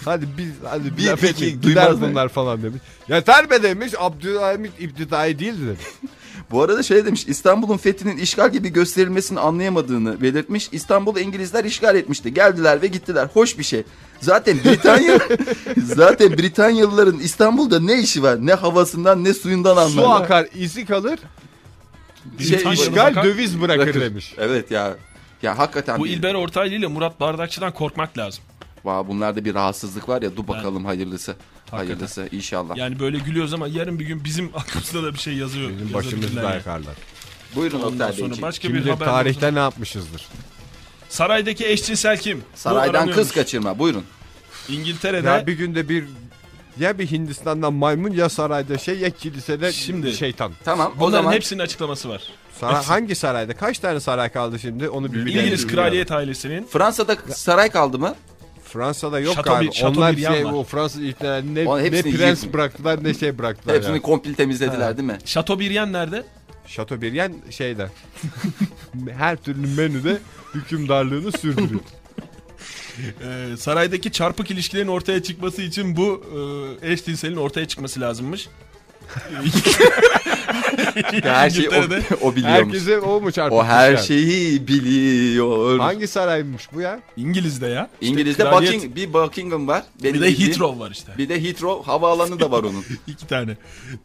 S3: Hadi biz hadi
S4: Bir peki,
S3: gider bunlar falan demiş. Yeter be demiş Abdülhamit iptidai değildi demiş.
S4: Bu arada şey demiş İstanbul'un fethinin işgal gibi gösterilmesini anlayamadığını belirtmiş. İstanbul'u İngilizler işgal etmişti. Geldiler ve gittiler. Hoş bir şey. Zaten Britanya zaten Britanyalıların İstanbul'da ne işi var? Ne havasından ne suyundan
S3: Su
S4: anlarlar.
S3: akar izi kalır.
S4: Şey,
S3: işgal
S2: bakar,
S3: döviz bırakır,
S4: bırakır.
S3: demiş.
S4: Evet ya. Ya hakikaten
S2: Bu
S4: bir-
S2: İlber Ortaylı ile Murat Bardakçı'dan korkmak lazım.
S4: Vay, bunlarda bir rahatsızlık var ya. Dur bakalım hayırlısı.
S2: Hakikaten.
S4: Hayırlısı inşallah.
S2: Yani böyle gülüyoruz ama yarın bir gün bizim aklımızda da bir şey yazıyor.
S3: Bizim başımızda
S2: yani.
S3: yakarlar.
S4: Buyurun
S2: Ondan
S4: Oktay
S2: sonra
S4: Beyciğim.
S2: başka
S3: Kim
S2: bir haber
S3: tarihte ne yapmışızdır.
S2: Saraydaki eşcinsel kim?
S4: Saraydan kız kaçırma. Buyurun.
S2: İngiltere'de
S3: Ya bir günde bir ya bir Hindistan'dan maymun ya sarayda şey ya kilisede
S2: Şimdi-
S3: şeytan.
S4: Tamam. o
S2: bunların
S4: zaman
S2: hepsinin açıklaması var.
S3: Saray, hangi sarayda? Kaç tane saray kaldı şimdi? Onu bir bilelim.
S2: İngiliz kraliyet ailesinin
S4: Fransa'da saray kaldı mı?
S3: Fransa'da yok
S2: Chateau-
S3: galiba.
S2: Chateau
S3: Onlar şey,
S2: var.
S3: o Fransız ihtilali ne,
S4: Onun
S3: ne
S4: hepsini
S3: prens
S4: yiyip-
S3: bıraktılar ne şey bıraktılar.
S4: Hepsini
S3: yani.
S4: komple temizlediler değil mi?
S2: Chateaubriand nerede?
S3: Chateaubriand şeyde. her türlü menüde hükümdarlığını sürdürüyor.
S2: Ee, saraydaki çarpık ilişkilerin ortaya çıkması için bu e, eşcinselin ortaya çıkması lazımmış.
S4: Her şeyi o, o biliyormuş.
S3: Herkese o mu çarpık
S4: O her şeyi biliyor.
S3: Hangi saraymış bu ya?
S2: İngiliz'de ya. İşte
S4: İngiliz'de
S2: kraliyet-
S4: Bucking, bir Buckingham var. Benim
S2: bir de
S4: bildiğim.
S2: Heathrow var işte.
S4: Bir de Heathrow havaalanı da var onun.
S2: İki tane.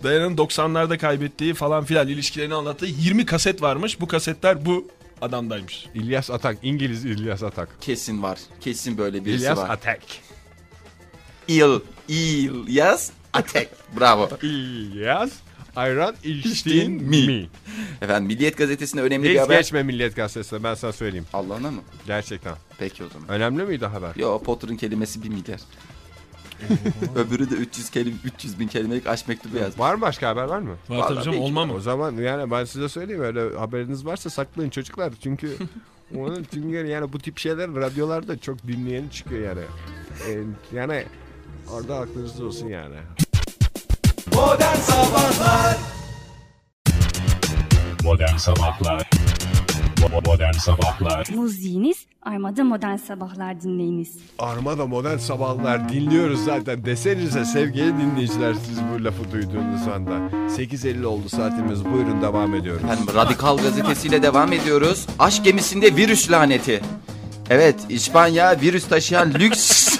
S2: Dayan'ın 90'larda kaybettiği falan filan ilişkilerini anlattığı 20 kaset varmış. Bu kasetler bu adamdaymış.
S3: İlyas Atak. İngiliz İlyas Atak.
S4: Kesin var. Kesin böyle birisi
S3: İlyas
S4: var.
S3: Atak.
S4: İl, il, yaz, atek. Bravo.
S3: Yaz. Ayran
S4: İçtin mi?
S3: mi?
S4: Efendim Milliyet Gazetesi'nde önemli bir
S3: Hiç
S4: haber.
S3: geçme Milliyet Gazetesi'ne ben sana söyleyeyim.
S4: Allah'ına mı?
S3: Gerçekten.
S4: Peki o zaman.
S3: Önemli miydi haber?
S4: Yo Potter'ın kelimesi 1 milyar. Öbürü de 300 kelime 300 bin kelimelik aşk mektubu yazmış.
S3: Var mı başka haber var mı?
S2: Var tabii canım olmam
S3: O zaman yani ben size söyleyeyim öyle haberiniz varsa saklayın çocuklar. Çünkü onun çünkü yani bu tip şeyler radyolarda çok dinleyeni çıkıyor yani. Ee, yani orada aklınızda olsun yani.
S1: Modern Sabahlar Bo- Modern Sabahlar
S7: Müziğiniz Armada Modern Sabahlar dinleyiniz.
S3: Armada modern sabahlar dinliyoruz zaten. Desenize sevgili dinleyiciler siz bu lafı duyduğunuz anda. 8.50 oldu saatimiz buyurun devam ediyoruz.
S4: Efendim Radikal gazetesiyle devam ediyoruz. Aşk gemisinde virüs laneti. Evet İspanya virüs taşıyan lüks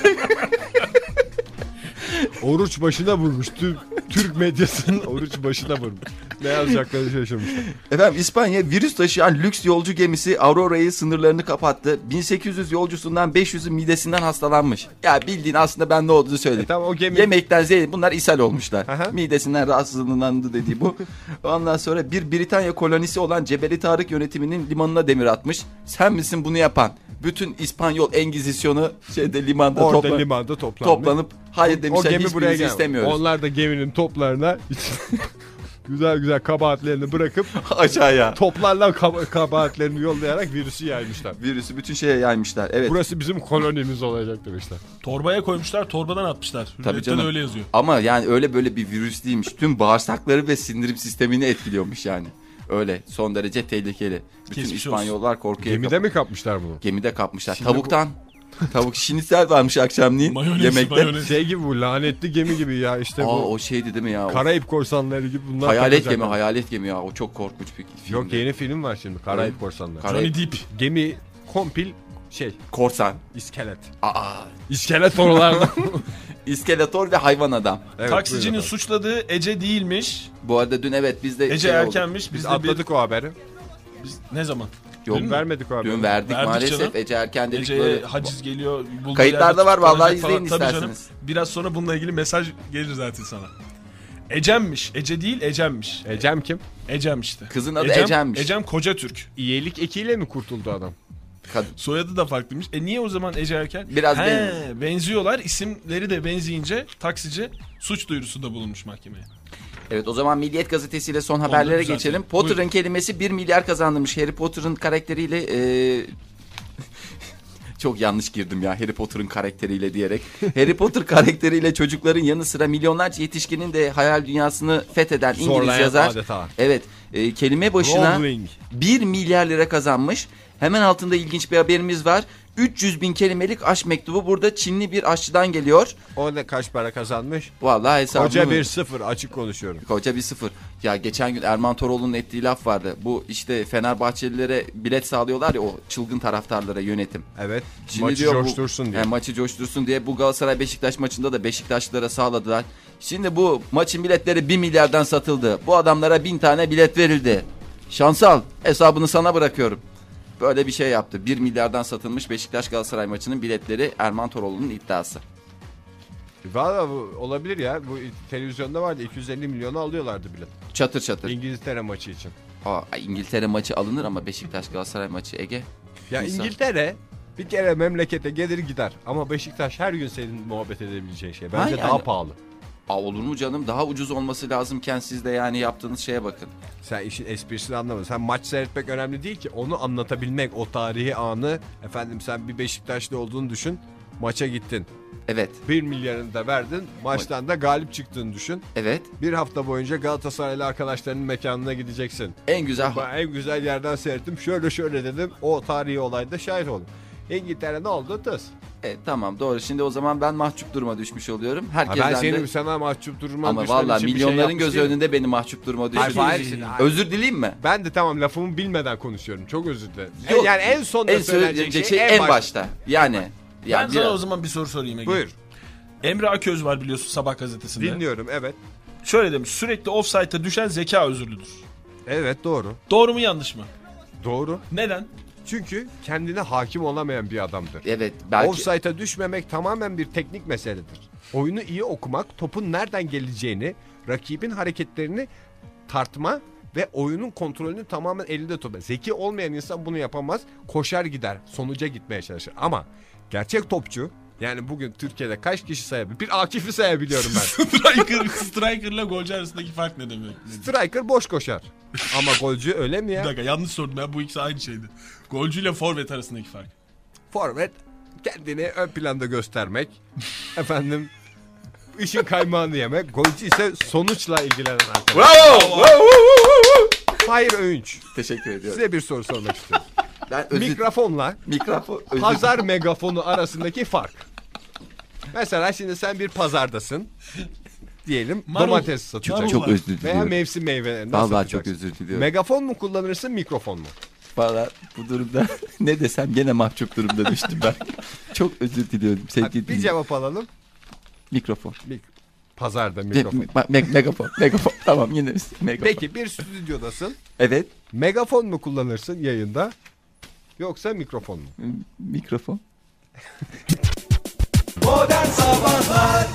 S3: Oruç başına vurmuş. Türk, Türk medyasının oruç başına vurmuş. Ne yazacaklarını şaşırmışlar.
S4: Efendim İspanya virüs taşıyan lüks yolcu gemisi Aurora'yı sınırlarını kapattı. 1800 yolcusundan 500'ü midesinden hastalanmış. Ya bildiğin aslında ben ne olduğunu
S3: E
S4: söyledim.
S3: tamam o gemi
S4: Yemekten zehir bunlar ishal olmuşlar.
S3: Aha.
S4: Midesinden rahatsızlığındandı dediği bu. Ondan sonra bir Britanya kolonisi olan Cebeli Tarık yönetiminin limanına demir atmış. Sen misin bunu yapan? Bütün İspanyol Engizisyonu şeyde limanda
S3: orada
S4: topla-
S3: limanda toplanmış.
S4: toplanıp hayır
S3: o
S4: demişler
S3: gemi buraya
S4: hiçbirinizi
S3: gel.
S4: istemiyoruz.
S3: Onlar da geminin toplarına güzel güzel kabahatlerini bırakıp
S4: Aşağıya.
S3: toplarla kaba- kabahatlerini yollayarak virüsü yaymışlar.
S4: Virüsü bütün şeye yaymışlar. Evet.
S3: Burası bizim kolonimiz olacak demişler.
S2: Torbaya koymuşlar torbadan atmışlar.
S4: Tabii
S2: Hürriyet'te de
S4: canım.
S2: öyle yazıyor.
S4: Ama yani öyle böyle bir virüs değilmiş. Tüm bağırsakları ve sindirim sistemini etkiliyormuş yani. Öyle son derece tehlikeli. Bütün
S2: Geçmiş
S4: İspanyollar korkuya
S3: Gemide mi kapmışlar bunu?
S4: Gemide kapmışlar.
S3: Şimdi
S4: Tavuktan. Tavuk şinitsel varmış akşamleyin
S2: Mayonez,
S4: yemekte.
S2: mayonez.
S3: Şey gibi bu lanetli gemi gibi ya işte
S4: Aa,
S3: bu
S4: o şeydi değil mi ya? O
S3: Karayip korsanları gibi bunlar
S4: hayalet gemi, hayalet gemi ya. O çok korkunç bir film.
S3: Yok yeni film var şimdi Karayip korsanları.
S4: Kar-
S2: Johnny Depp.
S3: Gemi kompil şey
S4: Korsan.
S3: iskelet.
S4: Aa.
S3: İskelet oralarda.
S4: İskeletor ve hayvan adam.
S3: evet,
S2: Taksicinin
S3: buyurun.
S2: suçladığı Ece değilmiş.
S4: Bu arada dün evet biz de
S2: Ece
S4: şey olduk.
S2: erkenmiş. Biz,
S3: Biz atladık o haberi.
S2: Bir, biz, ne zaman?
S4: Yok,
S3: Dün vermedik haberi.
S4: dün verdik,
S2: Verdik
S4: maalesef.
S2: canım.
S4: Ece erken dedik
S2: Ece'ye
S4: böyle.
S2: haciz geliyor.
S4: Kayıtlarda var, vallahi
S2: tutuklanacak
S4: izleyin
S2: falan. Tabii canım.
S4: isterseniz.
S2: Biraz sonra bununla ilgili mesaj gelir zaten sana. Ecem'miş. Ece değil Ecem'miş.
S3: Ecem kim?
S2: Ecem işte.
S4: Kızın adı Ecem'miş.
S2: Ecem Koca Türk.
S3: İyelik ekiyle mi kurtuldu adam?
S4: Kadın.
S2: Soyadı da farklıymış. E niye o zaman Ece Erken?
S4: Biraz
S2: He,
S4: benziyor.
S2: benziyorlar. İsimleri de benzeyince taksici suç duyurusunda bulunmuş mahkemeye.
S4: Evet o zaman Milliyet gazetesiyle son haberlere
S2: düzeltelim.
S4: geçelim. Potter'ın kelimesi 1 milyar kazandırmış. Harry Potter'ın karakteriyle e, çok yanlış girdim ya Harry Potter'ın karakteriyle diyerek. Harry Potter karakteriyle çocukların yanı sıra milyonlarca yetişkinin de hayal dünyasını fetheden İngiliz
S3: Zorlayan
S4: yazar.
S3: adeta.
S4: Evet e, kelime başına
S3: Rowling.
S4: 1 milyar lira kazanmış. Hemen altında ilginç bir haberimiz var. 300 bin kelimelik aşk mektubu burada Çinli bir aşçıdan geliyor.
S3: O ne kaç para kazanmış?
S4: Vallahi hesabını...
S3: Koca bir sıfır açık konuşuyorum.
S4: Koca bir sıfır. Ya geçen gün Erman Toroğlu'nun ettiği laf vardı. Bu işte Fenerbahçelilere bilet sağlıyorlar ya o çılgın taraftarlara yönetim.
S3: Evet.
S4: Şimdi
S3: maçı
S4: diyor bu-
S3: coştursun diye.
S4: He, maçı coştursun diye bu Galatasaray Beşiktaş maçında da Beşiktaşlılara sağladılar. Şimdi bu maçın biletleri 1 milyardan satıldı. Bu adamlara 1000 tane bilet verildi. Şansal hesabını sana bırakıyorum. Böyle bir şey yaptı. 1 milyardan satılmış Beşiktaş Galatasaray maçının biletleri Erman Toroğlu'nun iddiası.
S3: Valla bu olabilir ya. Bu televizyonda vardı 250 milyonu alıyorlardı bilet.
S4: Çatır çatır.
S3: İngiltere maçı için.
S4: Aa, İngiltere maçı alınır ama Beşiktaş Galatasaray maçı Ege.
S3: Ya
S4: Misal.
S3: İngiltere bir kere memlekete gelir gider. Ama Beşiktaş her gün senin muhabbet edebileceğin şey. Bence
S4: Ha yani.
S3: daha pahalı.
S4: Aa, olur mu canım? Daha ucuz olması lazımken siz de yani yaptığınız şeye bakın.
S3: Sen işin esprisini anlamadın. Sen maç seyretmek önemli değil ki. Onu anlatabilmek, o tarihi anı. Efendim sen bir Beşiktaşlı olduğunu düşün. Maça gittin.
S4: Evet,
S3: 1 milyarını da verdin. Maçtan da galip çıktığını düşün.
S4: evet.
S3: Bir hafta boyunca Galatasaraylı arkadaşlarının mekanına gideceksin.
S4: En güzel
S3: Ben en güzel yerden seyrettim. Şöyle şöyle dedim. O tarihi olayda şahit oldum. İngiltere ne oldu? Tıs.
S4: E, tamam doğru. Şimdi o zaman ben mahcup duruma düşmüş oluyorum. Herkesten
S3: ben senin
S4: de...
S3: sana mahcup durumdan
S4: Ama valla
S3: şey
S4: milyonların
S3: yapmış
S4: gözü önünde beni mahcup duruma düşmüş.
S3: Hayır, hayır.
S4: Özür dileyim mi?
S3: Ben de tamam lafımı bilmeden konuşuyorum. Çok özür dilerim.
S4: Yok,
S3: yani en sonda
S4: En
S3: söylenecek
S4: söyleyecek
S3: şey,
S4: şey en
S3: baş-
S4: başta. Yani.
S2: ben
S4: yani
S2: sana
S4: biraz-
S2: o zaman bir soru sorayım Ege.
S3: Buyur.
S2: Emre Aköz var biliyorsun Sabah gazetesinde.
S3: Dinliyorum evet.
S2: Şöyle demiş sürekli offside'a düşen zeka özürlüdür.
S3: Evet doğru.
S2: Doğru mu yanlış mı?
S3: Doğru.
S2: Neden?
S3: Çünkü kendine hakim olamayan bir adamdır.
S4: Evet belki.
S3: Offside'a düşmemek tamamen bir teknik meseledir. oyunu iyi okumak, topun nereden geleceğini, rakibin hareketlerini tartma ve oyunun kontrolünü tamamen elinde tutma. Zeki olmayan insan bunu yapamaz. Koşar gider, sonuca gitmeye çalışır. Ama gerçek topçu yani bugün Türkiye'de kaç kişi sayabilir? Bir Akif'i sayabiliyorum ben.
S2: Striker, striker'la golcü arasındaki fark ne demek?
S3: Striker boş koşar. Ama golcü öyle mi
S2: Bir
S3: ya?
S2: dakika yanlış sordum ya bu ikisi aynı şeydi. Golcü ile forvet arasındaki fark.
S3: Forvet kendini ön planda göstermek. Efendim işin kaymağını yemek. Golcü ise sonuçla ilgilenen arkadaş.
S4: Bravo!
S3: Hayır Öğünç.
S4: Teşekkür ediyorum.
S3: Size bir soru sormak istiyorum.
S4: Ben özür...
S3: Mikrofonla
S4: Mikrofon... özür-
S3: pazar megafonu arasındaki fark. Mesela şimdi sen bir pazardasın. Diyelim
S2: Marul.
S3: domates satacaksın.
S4: Çok özür
S3: Veya
S4: diliyorum.
S3: mevsim meyvelerinden
S4: Vallahi çok
S3: satacaksın.
S4: özür diliyorum.
S3: Megafon mu kullanırsın mikrofon mu?
S4: Valla bu durumda ne desem gene mahcup durumda düştüm ben. Çok özür diliyorum
S3: Hadi
S4: sevgili
S3: bir
S4: dinleyiciler.
S3: cevap alalım.
S4: Mikrofon.
S3: Mik- Pazarda mikrofon.
S4: me- me- megafon. Megafon. Tamam yine megafon.
S3: Peki bir stüdyodasın.
S4: Evet.
S3: Megafon mu kullanırsın yayında? Yoksa mikrofon mu?
S4: Mikrofon.
S1: Modern Sabahlar